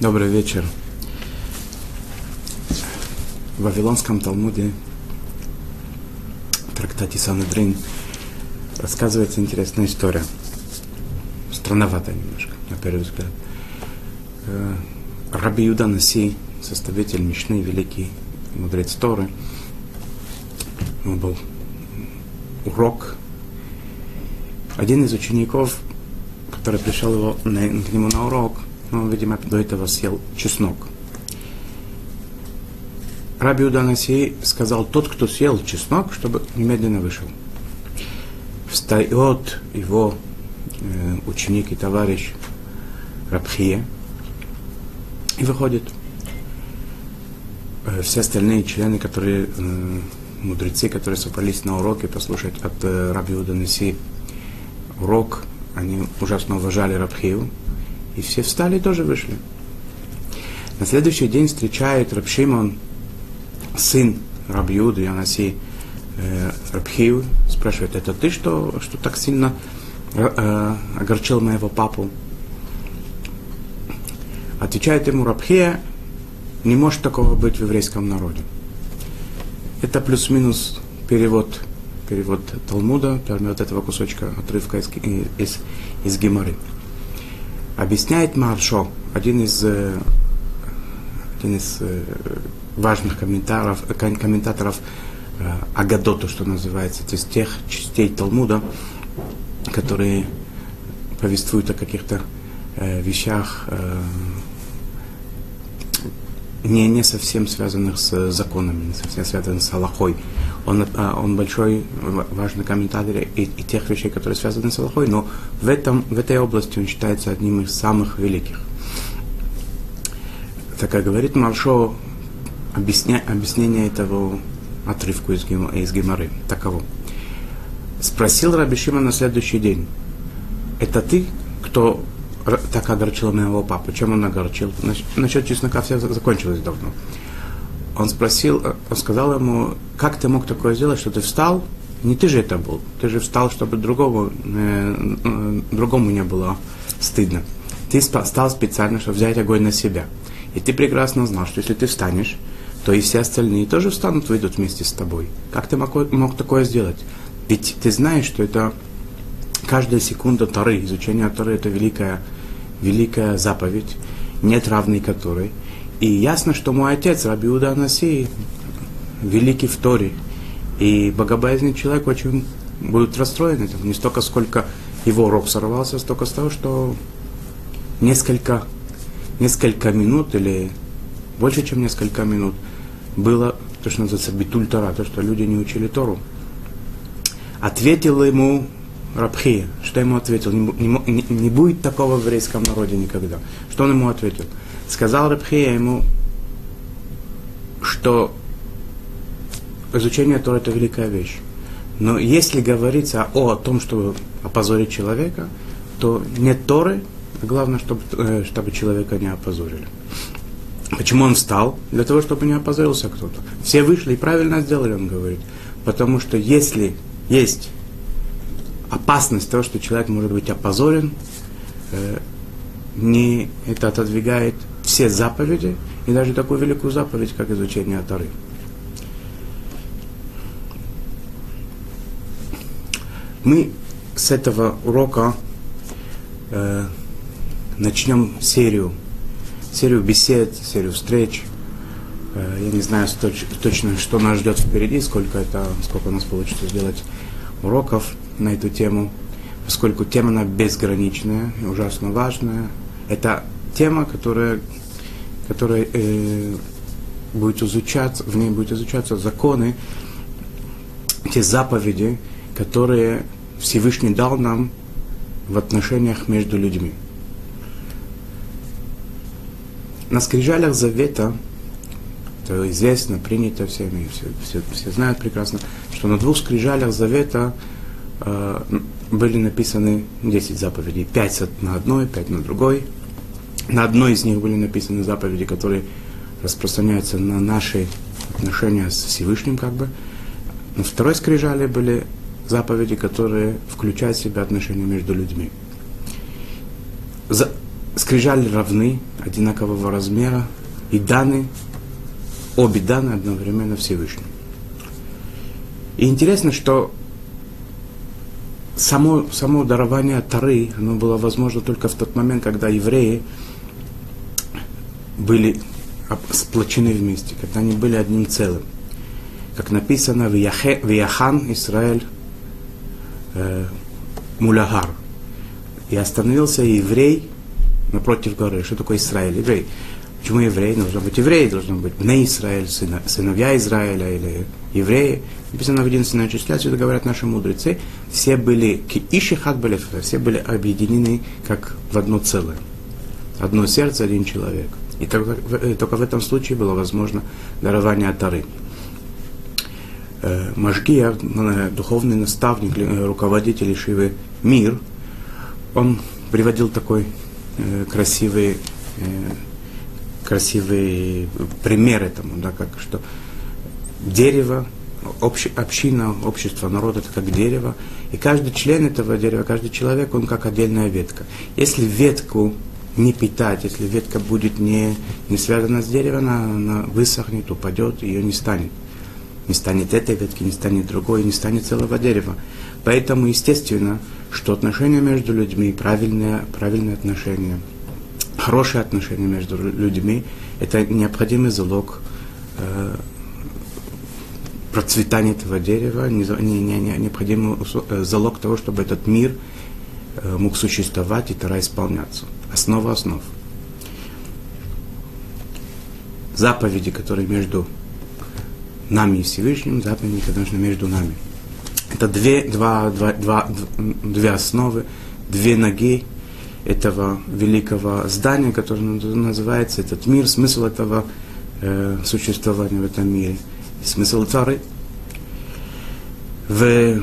Добрый вечер. В Вавилонском Талмуде, в трактате Санедрин, рассказывается интересная история. Странноватая немножко, на первый взгляд. Э, Раби Юда Наси, составитель Мишны, великий мудрец Торы, он был урок. Один из учеников, который пришел его, на, к нему на урок, он, видимо, до этого съел чеснок. Раби Уданаси сказал, тот, кто съел чеснок, чтобы немедленно вышел. Встает его э, ученик и товарищ Рабхия и выходит. Э, все остальные члены, которые, э, мудрецы, которые собрались на уроке послушать от э, Раби Уданаси урок, они ужасно уважали Рабхию, и все встали и тоже вышли. На следующий день встречает Рабшимон, сын Рабьюды, Янаси э, Рабхию, спрашивает, это ты, что, что так сильно э, огорчил моего папу? Отвечает ему Рабхия, не может такого быть в еврейском народе. Это плюс-минус перевод, перевод Талмуда, перевод этого кусочка отрывка из, из, из Геморы. Объясняет Маршо, один из, э, один из э, важных комментаторов, комментаторов э, Агадоту, что называется, то есть тех частей Талмуда, которые повествуют о каких-то вещах, не, не совсем связанных с законами, не совсем связанных с Аллахой. Он, он большой, важный комментатор и, и тех вещей, которые связаны с Аллахой, но в, этом, в этой области он считается одним из самых великих. Так как говорит Маршо, объясня, объяснение этого отрывку из, из Геморы таково. Спросил Раби Шима на следующий день, это ты, кто так огорчил моего папу. Чем он огорчил? Насчет чеснока все закончилось давно. Он спросил, он сказал ему, как ты мог такое сделать, что ты встал? Не ты же это был. Ты же встал, чтобы другому, э, э, другому не было стыдно. Ты встал специально, чтобы взять огонь на себя. И ты прекрасно знал, что если ты встанешь, то и все остальные тоже встанут, выйдут вместе с тобой. Как ты мог, мог такое сделать? Ведь ты знаешь, что это каждая секунда Тары, изучение Тары, это великая великая заповедь, нет равной которой. И ясно, что мой отец, Раби Уда Анаси, великий в Торе, и богобоязненный человек очень будет расстроен этим. Не столько, сколько его урок сорвался, столько с того, что несколько, несколько минут или больше, чем несколько минут было то, что называется битуль Тора, то, что люди не учили Тору. Ответил ему Рабхия, что ему ответил? Не, не, не будет такого в еврейском народе никогда. Что он ему ответил? Сказал Рабхия ему, что изучение Торы это великая вещь. Но если говорится о, о том, чтобы опозорить человека, то нет Торы, а главное, чтобы, э, чтобы человека не опозорили. Почему он встал? Для того, чтобы не опозорился кто-то. Все вышли и правильно сделали, он говорит. Потому что если есть опасность того, что человек может быть опозорен, э, не это отодвигает все заповеди, и даже такую великую заповедь, как изучение Тары. Мы с этого урока э, начнем серию, серию бесед, серию встреч. Э, я не знаю точ, точно, что нас ждет впереди, сколько это, сколько у нас получится сделать уроков на эту тему, поскольку тема она безграничная ужасно важная. Это тема, которая, которая э, будет изучаться, в ней будет изучаться законы, те заповеди, которые Всевышний дал нам в отношениях между людьми. На скрижалях Завета, это известно, принято всеми, все, все, все знают прекрасно, что на двух скрижалях Завета были написаны 10 заповедей. 5 на одной, 5 на другой. На одной из них были написаны заповеди, которые распространяются на наши отношения с Всевышним, как бы. На второй скрижале были заповеди, которые включают в себя отношения между людьми. За, скрижали равны, одинакового размера, и даны, обе даны одновременно Всевышнему. И интересно, что само, само дарование Тары, оно было возможно только в тот момент, когда евреи были сплочены вместе, когда они были одним целым. Как написано в Яхан Израиль э, Мулагар. И остановился еврей напротив горы. Что такое Израиль? Еврей. Почему еврей? Должно быть еврей, должно быть не Израиль, сына, сыновья Израиля или евреи. Написано в единственное числе, отсюда говорят наши мудрецы, все были, ишихат были, все были объединены как в одно целое. Одно сердце, один человек. И только, э, только в этом случае было возможно дарование Тары. Э, Машгия, э, духовный наставник, руководитель Шивы Мир, он приводил такой красивый красивый пример этому, да, как что дерево, общ, община, общество, народ это как дерево, и каждый член этого дерева, каждый человек, он как отдельная ветка. Если ветку не питать, если ветка будет не, не связана с деревом, она, она высохнет, упадет, ее не станет. Не станет этой ветки, не станет другой, не станет целого дерева. Поэтому естественно, что отношения между людьми, правильные, правильные отношения – хорошие отношения между людьми, это необходимый залог э, процветания этого дерева, не, не, не, необходимый э, залог того, чтобы этот мир э, мог существовать и тогда исполняться. Основа основ. Заповеди, которые между нами и Всевышним, заповеди, которые между нами. Это две, два, два, два, две основы, две ноги, этого великого здания, которое называется этот мир, смысл этого э, существования в этом мире, смысл цары. В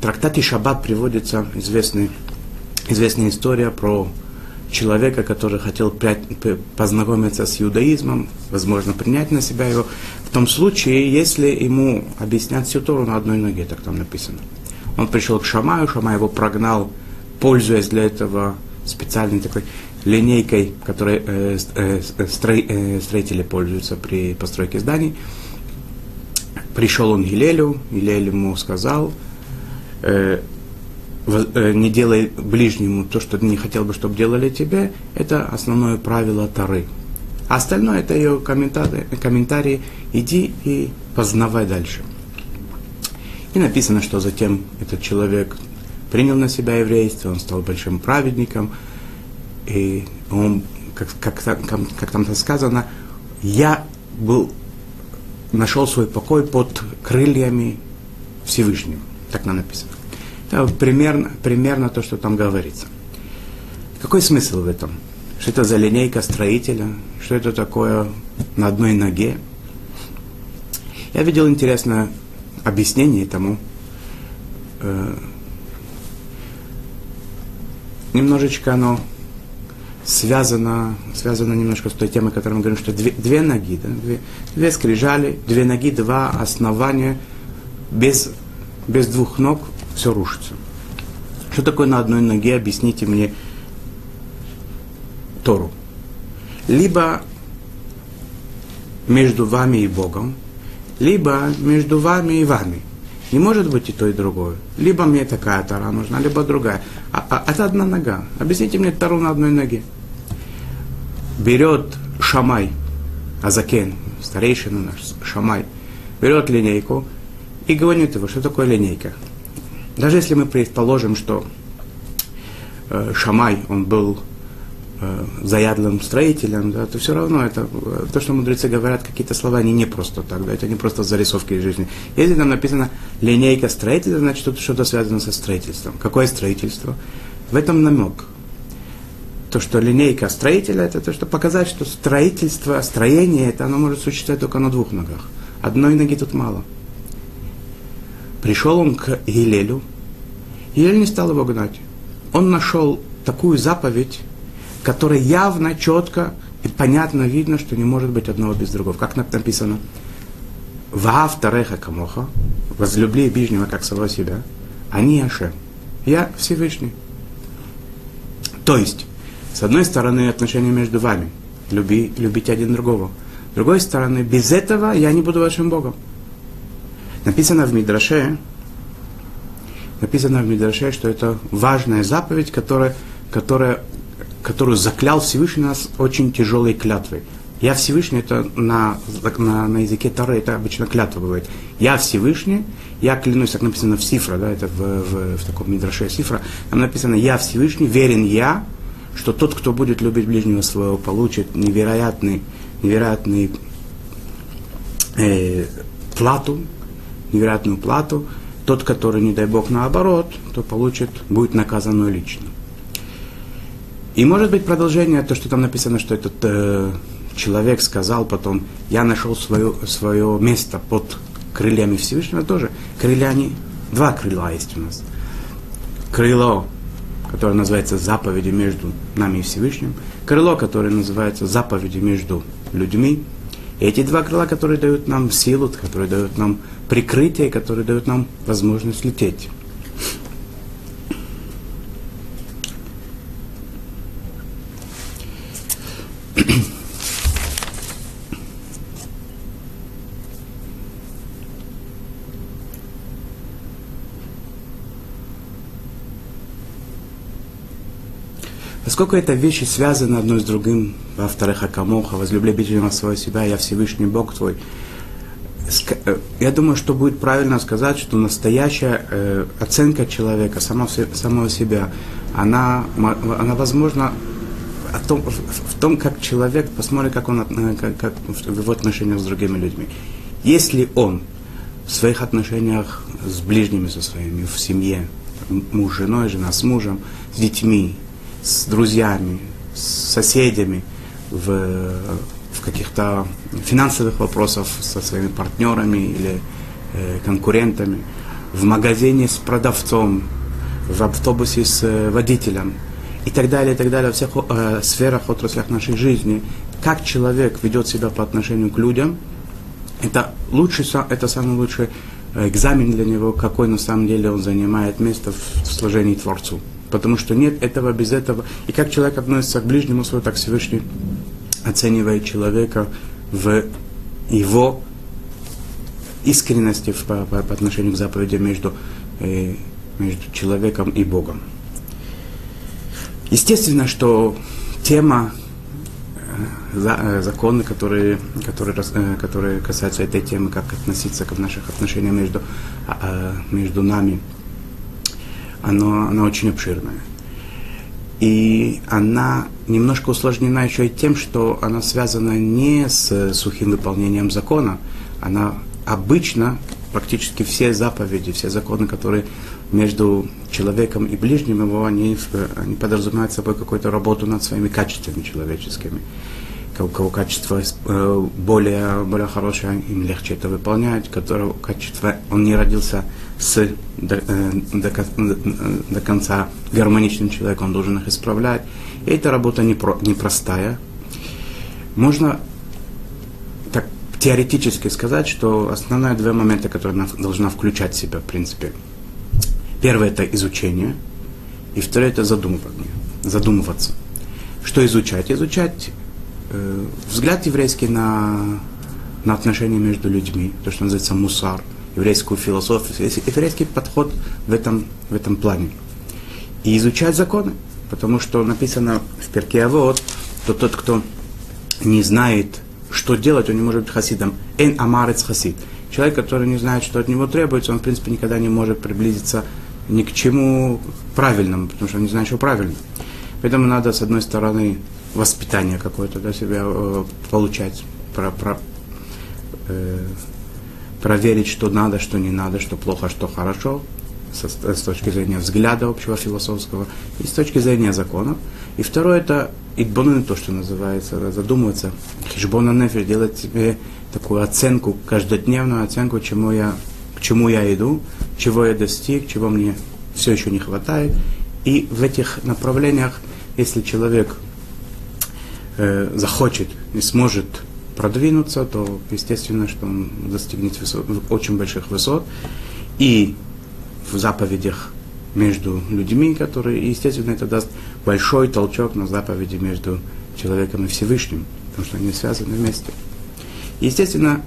трактате Шаббат приводится известный, известная история про человека, который хотел познакомиться с иудаизмом, возможно, принять на себя его, в том случае, если ему объяснят всю Тору на одной ноге, так там написано. Он пришел к Шамаю, Шамай его прогнал, пользуясь для этого специальной такой линейкой, которой э, э, строй, э, строители пользуются при постройке зданий. Пришел он к Гилелю, Гилель ему сказал, э, э, не делай ближнему то, что ты не хотел бы, чтобы делали тебе, это основное правило Тары. А остальное это ее комментарии, комментарии, иди и познавай дальше. И написано, что затем этот человек принял на себя еврейство, он стал большим праведником, и он, как, как, как, как там сказано, я был, нашел свой покой под крыльями Всевышнего. Так нам написано. Это примерно, примерно то, что там говорится. Какой смысл в этом? Что это за линейка строителя? Что это такое на одной ноге? Я видел интересное объяснение тому. Немножечко оно связано, связано немножко с той темой, о которой мы говорим, что две, две ноги, да, две, две скрижали, две ноги, два основания, без, без двух ног все рушится. Что такое на одной ноге, объясните мне Тору. Либо между вами и Богом, либо между вами и вами – не может быть и то, и другое. Либо мне такая тара нужна, либо другая. А, а это одна нога. Объясните мне тару на одной ноге. Берет Шамай, Азакен, старейшина наш, Шамай, берет линейку и говорит его, что такое линейка. Даже если мы предположим, что э, Шамай, он был заядлым строителем, да, то все равно это, э, то, что мудрецы говорят, какие-то слова, они не просто так, да, это не просто зарисовки из жизни. Если там написано линейка строителя, значит что-то, что-то связано со строительством. Какое строительство? В этом намек. То, что линейка строителя, это то, что показать, что строительство, строение, это оно может существовать только на двух ногах. Одной ноги тут мало. Пришел он к Гилелю, Гилель не стал его гнать. Он нашел такую заповедь, которой явно, четко и понятно видно, что не может быть одного без другого. Как написано? Ваав тареха камоха, возлюбли ближнего как самого себя, они Ашем. Я Всевышний. То есть, С одной стороны, отношения между вами. Люби, любите один другого. С другой стороны, без этого я не буду вашим Богом. Написано в Мидраше, написано в Мидраше, что это важная заповедь, которая, которая, которую заклял Всевышний нас очень тяжелой клятвой. Я Всевышний, это на, на, на языке Тары, это обычно клятва бывает. Я Всевышний, я клянусь, как написано в Сифра, да, это в, в, в таком Мидраше Сифра, там написано, я Всевышний, верен я, что тот, кто будет любить ближнего своего, получит невероятный, невероятный э, плату, невероятную плату. Тот, который, не дай Бог, наоборот, то получит, будет наказан лично. И может быть продолжение, то, что там написано, что этот э, человек сказал потом, я нашел свое, свое место под крыльями Всевышнего тоже. Крылья они, два крыла есть у нас. Крыло которое называется заповеди между нами и Всевышним, крыло, которое называется заповеди между людьми, и эти два крыла, которые дают нам силу, которые дают нам прикрытие, которые дают нам возможность лететь. Поскольку это вещи связаны одно с другим, во-вторых, Акамоха, возлюбли ближнего своего себя, я Всевышний Бог твой, э, я думаю, что будет правильно сказать, что настоящая э, оценка человека, самого, самого себя, она, она возможна о том, в, в том, как человек посмотрит, как он э, как, как в его отношениях с другими людьми. Если он в своих отношениях с ближними со своими, в семье, муж с женой, жена с мужем, с детьми, с друзьями, с соседями, в, в каких-то финансовых вопросах со своими партнерами или э, конкурентами, в магазине с продавцом, в автобусе с э, водителем и так далее, и так далее, во всех э, сферах, отраслях нашей жизни, как человек ведет себя по отношению к людям, это, лучший, это самый лучший э, экзамен для него, какой на самом деле он занимает место в служении Творцу потому что нет этого без этого. И как человек относится к ближнему своему, так Всевышний оценивает человека в его искренности по, по, по отношению к заповеди между, э, между человеком и Богом. Естественно, что тема э, за, э, законы, которые, которые, э, которые касаются этой темы, как относиться к наших отношениях между, э, между нами оно, она очень обширная. И она немножко усложнена еще и тем, что она связана не с сухим выполнением закона, она обычно практически все заповеди, все законы, которые между человеком и ближним его, они, они подразумевают собой какую-то работу над своими качествами человеческими у кого качество э, более, более хорошее, им легче это выполнять, которого качество, он не родился с, до, э, до, до конца гармоничным человеком, он должен их исправлять. И эта работа непро, непростая. Можно так теоретически сказать, что основные два момента, которые она должна включать в себя, в принципе. Первое – это изучение, и второе – это задумывание, задумываться. Что изучать? Изучать э, взгляд еврейский на, на отношения между людьми, то, что называется мусар, еврейскую философию, еврейский подход в этом, в этом плане. И изучать законы, потому что написано в перке вот, что тот, кто не знает, что делать, он не может быть хасидом. Эн амарец хасид. Человек, который не знает, что от него требуется, он, в принципе, никогда не может приблизиться ни к чему правильному, потому что он не знает, что правильно. Поэтому надо, с одной стороны, воспитание какое-то для себя э, получать, про, про, э, проверить, что надо, что не надо, что плохо, что хорошо, со, с точки зрения взгляда общего философского и с точки зрения законов. И второе это идбонен, то, что называется, задумываться, хижбона нефер, делать себе такую оценку, каждодневную оценку, чему я, к чему я иду, чего я достиг, чего мне все еще не хватает. И в этих направлениях, если человек э, захочет и сможет продвинуться, то естественно, что он достигнет высот, очень больших высот. И в заповедях между людьми, которые, естественно, это даст большой толчок на заповеди между человеком и Всевышним, потому что они связаны вместе. Естественно,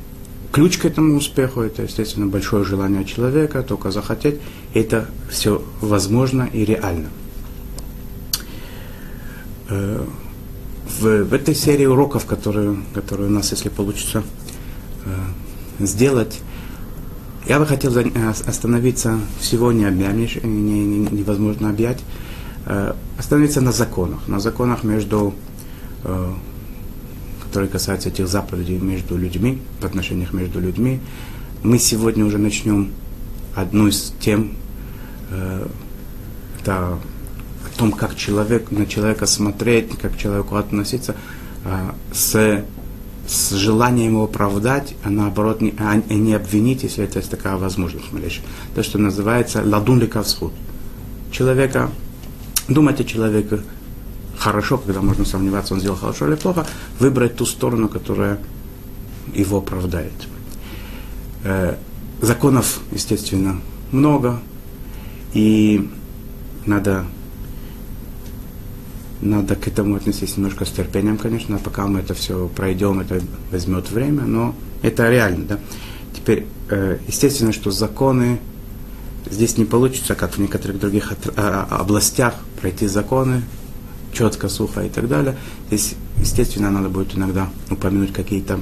ключ к этому успеху – это, естественно, большое желание человека, только захотеть. Это все возможно и реально. В, в этой серии уроков, которые, которые у нас, если получится э, сделать, я бы хотел э, остановиться всего не объять, не, не, невозможно объять, э, остановиться на законах, на законах между, э, которые касаются этих заповедей между людьми, в отношениях между людьми. Мы сегодня уже начнем одну из тем, э, это о том, как человек, на человека смотреть, как к человеку относиться, э, с с желанием его оправдать, а наоборот не, а не обвинить, если это есть такая возможность малейшая. То, что называется ладун лекавсхуд. Человека, думать о человеке хорошо, когда можно сомневаться, он сделал хорошо или плохо, выбрать ту сторону, которая его оправдает. Э, законов, естественно, много, и надо надо к этому отнестись немножко с терпением, конечно, пока мы это все пройдем, это возьмет время, но это реально, да. Теперь, э, естественно, что законы здесь не получится, как в некоторых других а, областях, пройти законы четко, сухо и так далее. Здесь, естественно, надо будет иногда упомянуть какие-то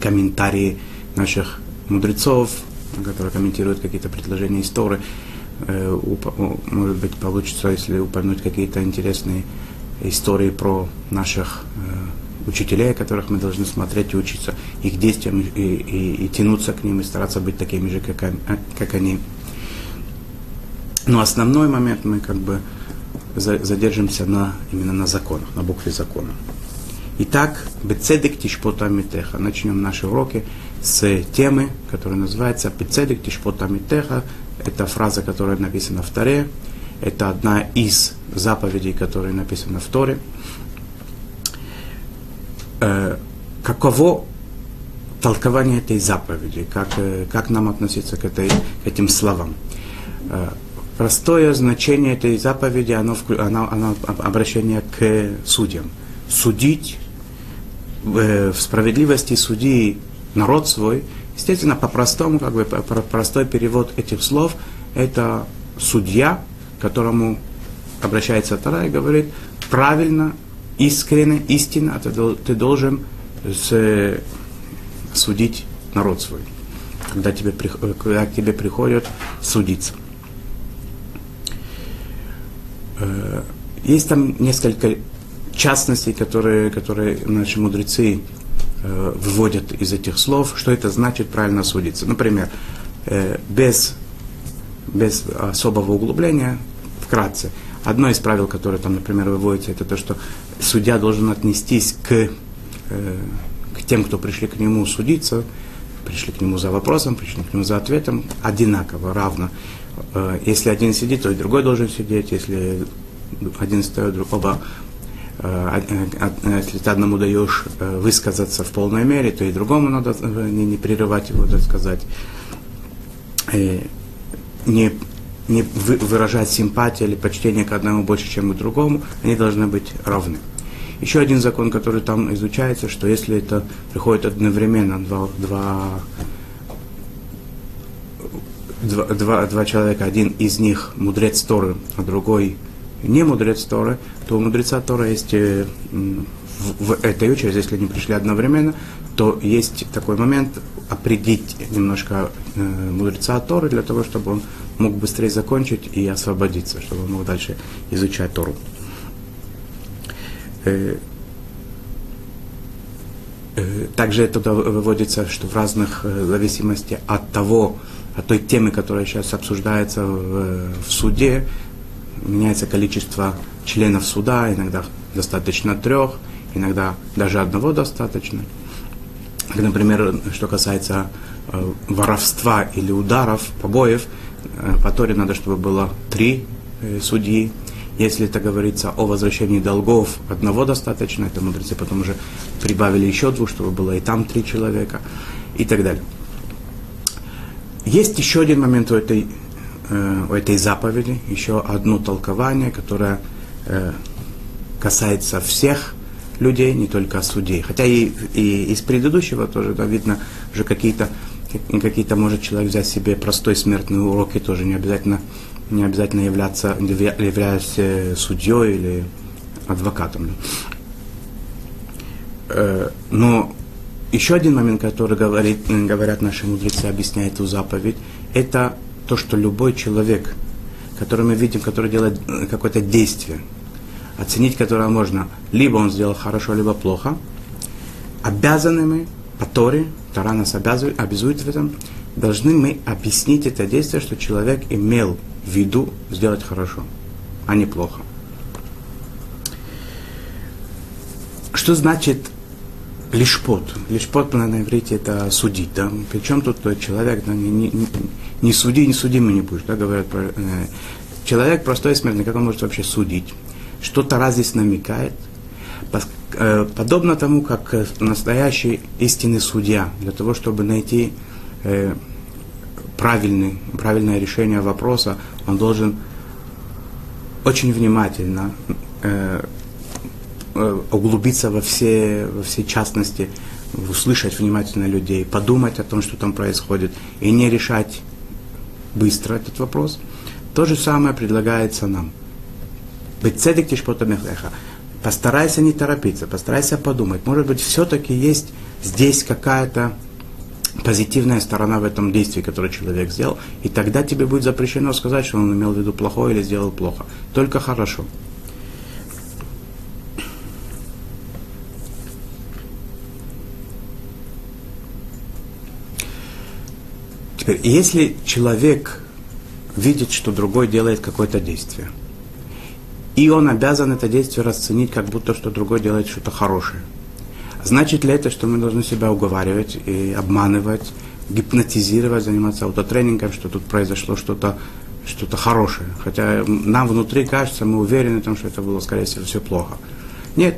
комментарии наших мудрецов, которые комментируют какие-то предложения истории, может быть, получится, если упомянуть какие-то интересные истории про наших э, учителей, которых мы должны смотреть и учиться их действиям и, и, и тянуться к ним и стараться быть такими же, как, как они. Но основной момент мы как бы задержимся на, именно на законах, на букве закона. Итак, Бецедек Тишпота Митеха. Начнем наши уроки с темы, которая называется Бецедек Тишпота Митеха, это фраза, которая написана в Торе. Это одна из заповедей, которые написаны в Торе. Э, каково толкование этой заповеди? Как, э, как нам относиться к, этой, к этим словам? Э, простое значение этой заповеди, оно, оно, оно обращение к судьям. Судить в справедливости суди народ свой – Естественно, по-простому, как бы простой перевод этих слов, это судья, к которому обращается Тара и говорит, правильно, искренне, истинно ты, ты должен с, судить народ свой, когда тебе, когда к тебе приходят судиться. Э, есть там несколько частностей, которые, которые наши мудрецы э, выводят из этих слов, что это значит правильно судиться. Например, э, без, без особого углубления, вкратце, одно из правил, которое там, например, выводится, это то, что судья должен отнестись к, э, к тем, кто пришли к нему судиться, пришли к нему за вопросом, пришли к нему за ответом, одинаково, равно. Если один сидит, то и другой должен сидеть, если один стоит, оба если ты одному даешь э, высказаться в полной мере, то и другому надо э, не, не прерывать его, так сказать, не, не выражать симпатию или почтение к одному больше, чем к другому, они должны быть равны. Еще один закон, который там изучается, что если это приходит одновременно два, два, два, два, два человека, один из них мудрец Торы, а другой не мудрец Торы, то у мудреца Тора есть э, в, в этой очереди, если они пришли одновременно, то есть такой момент определить немножко э, мудреца Торы для того, чтобы он мог быстрее закончить и освободиться, чтобы он мог дальше изучать Тору. Э, э, также туда выводится, что в разных э, зависимости от того, от той темы, которая сейчас обсуждается в, в суде, меняется количество членов суда, иногда достаточно трех, иногда даже одного достаточно. Например, что касается э, воровства или ударов, побоев, э, по Торе надо, чтобы было три э, судьи. Если это говорится о возвращении долгов, одного достаточно, это мудрецы потом уже прибавили еще двух, чтобы было и там три человека и так далее. Есть еще один момент у этой э, у этой заповеди еще одно толкование, которое э, касается всех людей, не только судей. Хотя и, и из предыдущего тоже да, видно уже какие-то, какие-то может человек взять себе простой смертный урок и тоже не обязательно, не обязательно являться, являясь э, судьей или адвокатом. Э, но еще один момент, который говорит, говорят наши мудрецы, объясняет эту заповедь, это то, что любой человек, который мы видим, который делает э, какое-то действие, оценить которое можно, либо он сделал хорошо, либо плохо, обязаны мы по Торе, Тора нас обязывает, обязует в этом, должны мы объяснить это действие, что человек имел в виду сделать хорошо, а не плохо. Что значит лишпот? Лишпот на иврите это судить, да? Причем тут человек, да, не, не, не суди, не судимый не будешь, да, говорят про, э, человек простой смертный, как он может вообще судить? Что Тара здесь намекает? Э, подобно тому, как э, настоящий истинный судья, для того, чтобы найти э, правильный, правильное решение вопроса, он должен очень внимательно углубиться во все, во все частности, услышать внимательно людей, подумать о том, что там происходит, и не решать быстро этот вопрос. То же самое предлагается нам – Бецедек тишпота мехлеха. Постарайся не торопиться, постарайся подумать. Может быть, все-таки есть здесь какая-то позитивная сторона в этом действии, которое человек сделал, и тогда тебе будет запрещено сказать, что он имел в виду плохое или сделал плохо. Только хорошо. Теперь, если человек видит, что другой делает какое-то действие – и он обязан это действие расценить, как будто что другой делает что-то хорошее. Значит ли это, что мы должны себя уговаривать и обманывать, гипнотизировать, заниматься аутотренингом, что тут произошло что-то что-то хорошее. Хотя нам внутри кажется, мы уверены в том, что это было, скорее всего, все плохо. Нет,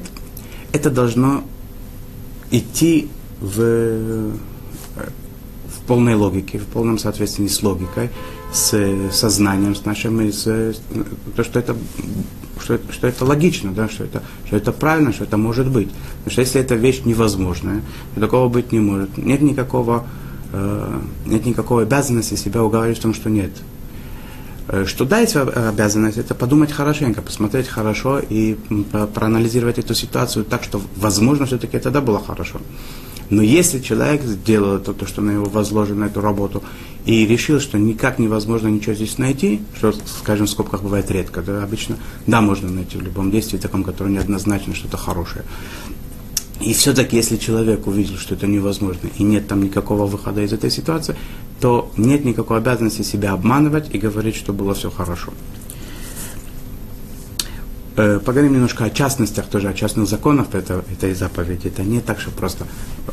это должно идти в, полной логике, в полном соответствии с логикой, с сознанием, с нашим, с, то, что это что это, что это логично, да, что, это, что это правильно, что это может быть. Потому что если эта вещь невозможная, то такого быть не может. Нет никакого, э, нет никакой обязанности себя уговаривать в том, что нет. Э, что да, есть обязанность, это подумать хорошенько, посмотреть хорошо и проанализировать эту ситуацию так, что, возможно, все-таки это да было хорошо. Но если человек сделал то, то, что на него возложено, эту работу, и решил, что никак невозможно ничего здесь найти, что, скажем, в скобках бывает редко, да, обычно, да, можно найти в любом действии, таком, которое неоднозначно что-то хорошее. И все-таки, если человек увидел, что это невозможно, и нет там никакого выхода из этой ситуации, то нет никакой обязанности себя обманывать и говорить, что было все хорошо. Э, поговорим немножко о частностях, тоже о частных законах этой, этой заповеди. Это не так, что просто э,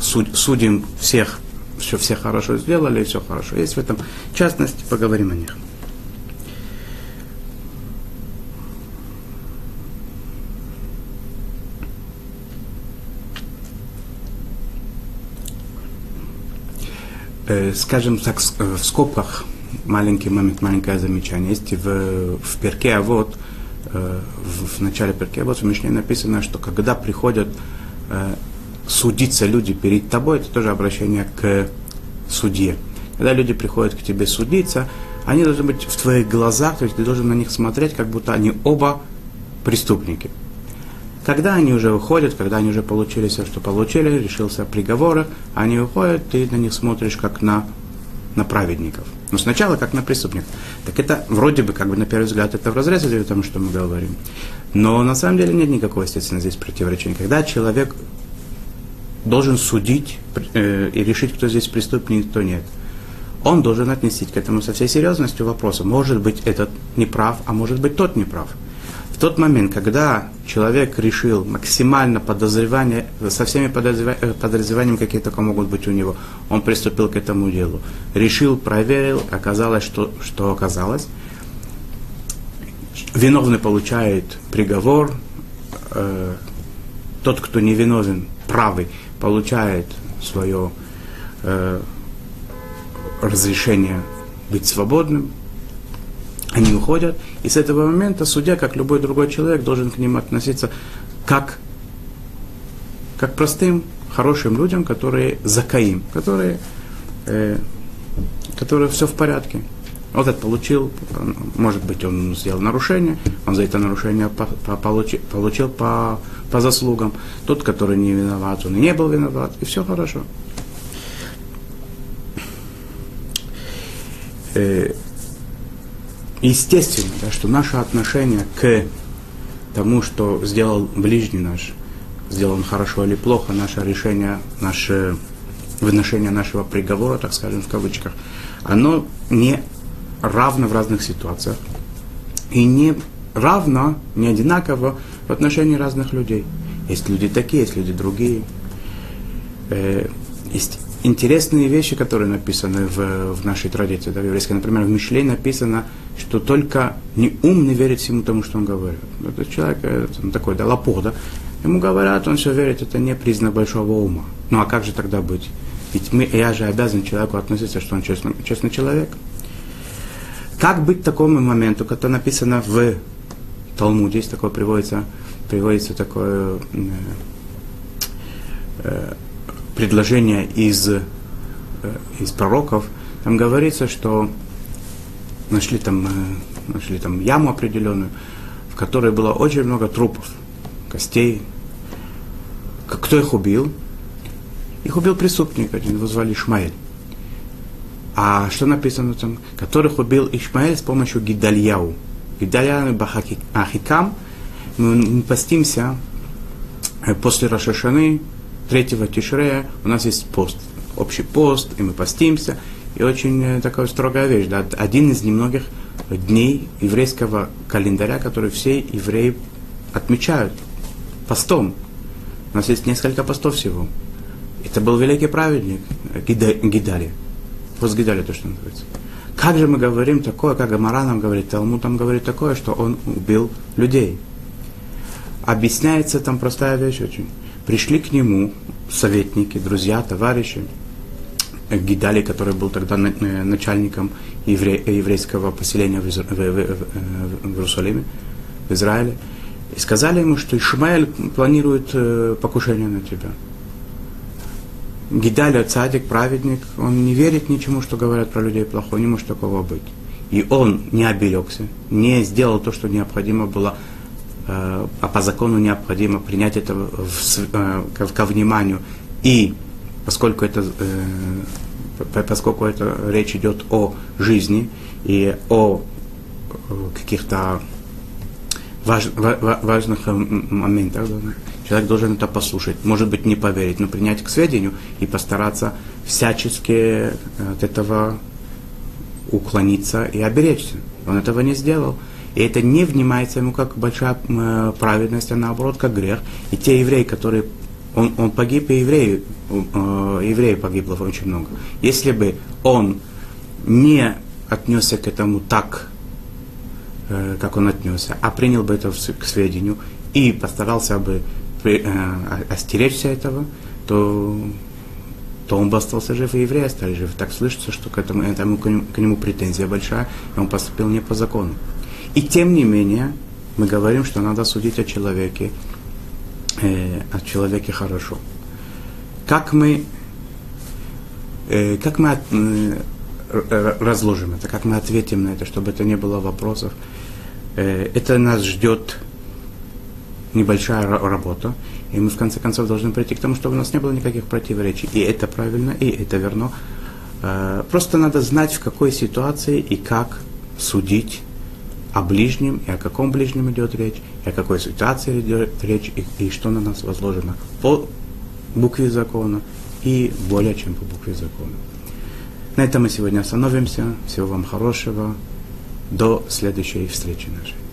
суд, судим всех, что все хорошо сделали, все хорошо. Есть в этом частности, поговорим о них. Э, скажем так, в скобках маленький момент, маленькое замечание. Есть в, в перке, а вот э, в, в начале перке, вот в Мишне написано, что когда приходят э, судиться люди перед тобой, это тоже обращение к судье. Когда люди приходят к тебе судиться, они должны быть в твоих глазах, то есть ты должен на них смотреть, как будто они оба преступники. Когда они уже выходят, когда они уже получили все, что получили, решился приговор, они уходят, ты на них смотришь как на, на праведников. Но сначала как на преступник. Так это вроде бы, как бы на первый взгляд, это в разрез идет тому, что мы говорим. Но на самом деле нет никакого, естественно, здесь противоречения. Когда человек должен судить э, и решить, кто здесь преступник, кто нет, он должен отнестись к этому со всей серьезностью вопроса. Может быть, этот не прав, а может быть, тот не прав. В тот момент, когда человек решил максимально подозревание, со всеми подозреваниями, подозреваниями, какие только могут быть у него, он приступил к этому делу. Решил, проверил, оказалось, что, что оказалось. Виновный получает приговор, э, тот, кто невиновен, правый, получает свое э, разрешение быть свободным, они уходят, и с этого момента судья, как любой другой человек, должен к ним относиться как, как простым, хорошим людям, которые закаим, которые, э, которые все в порядке. Вот этот получил, может быть, он сделал нарушение, он за это нарушение по, по, получи, получил по, по заслугам. Тот, который не виноват, он и не был виноват, и все хорошо. Э, естественно, да, что наше отношение к тому, что сделал ближний наш, сделал он хорошо или плохо, наше решение, наше выношение нашего приговора, так скажем, в кавычках, оно не равно в разных ситуациях и не равно, не одинаково в отношении разных людей. Есть люди такие, есть люди другие. Э, есть интересные вещи, которые написаны в, в нашей традиции, да, в еврейской. Например, в Мишле написано, что только неумный верит всему тому, что он говорит. Этот человек он такой, да, лопух, да. Ему говорят, он все верит, это не признак большого ума. Ну а как же тогда быть? Ведь мы, я же обязан человеку относиться, что он честный, честный человек. Как быть такому моменту, когда написано в Талмуде, здесь такое приводится, приводится такое э, э, предложение из, э, из пророков, там говорится, что нашли там, э, нашли там яму определенную, в которой было очень много трупов, костей. Кто их убил? Их убил преступник один, его звали Ишмаэль. А что написано там? Которых убил Ишмаэль с помощью Гидальяу. Гидальяу Ахикам. Мы постимся э, после Рашашаны, третьего Тишрея, у нас есть пост, общий пост, и мы постимся. И очень э, такая строгая вещь. Да? Один из немногих дней еврейского календаря, который все евреи отмечают постом. У нас есть несколько постов всего. Это был великий праведник Гидали. Пост Гидали то, что называется. Как же мы говорим такое, как Гамара нам говорит, Талмуд там говорит такое, что он убил людей. Объясняется там простая вещь очень. Пришли к нему советники, друзья, товарищи, Гидали, который был тогда э, начальником евре, еврейского поселения в, Иерусалиме, в Израиле, и сказали ему, что Ишмаэль планирует э, покушение на тебя. Гидаля, цадик, праведник, он не верит ничему, что говорят про людей плохое, не может такого быть. И он не оберегся, не сделал то, что необходимо было, э, а по закону необходимо принять это в, э, ко вниманию. И поскольку это, э, поскольку это речь идет о жизни и о каких-то важ, важных моментах, Человек должен это послушать, может быть, не поверить, но принять к сведению и постараться всячески э, от этого уклониться и оберечься. Он этого не сделал. И это не внимается ему как большая праведность, а наоборот как грех. И те евреи, которые... Он, он погиб, и евреи, э, евреев погибло очень много. Если бы он не отнесся к этому так, э, как он отнесся, а принял бы это к сведению и постарался бы э, остеречься этого, то, то он бы остался жив, и евреи остались живы. Так слышится, что к, этому, этому, к нему претензия большая, и он поступил не по закону. И тем не менее, мы говорим, что надо судить о человеке, э, о человеке хорошо. Как мы, э, как мы от, э, разложим это, как мы ответим на это, чтобы это не было вопросов, э, это нас ждет небольшая работа, и мы в конце концов должны прийти к тому, чтобы у нас не было никаких противоречий. И это правильно, и это верно. Э, просто надо знать, в какой ситуации и как судить о ближнем, и о каком ближнем идет речь, и о какой ситуации идет речь, и, и что на нас возложено по букве закона и более чем по букве закона. На этом мы сегодня остановимся. Всего вам хорошего. До следующей встречи нашей.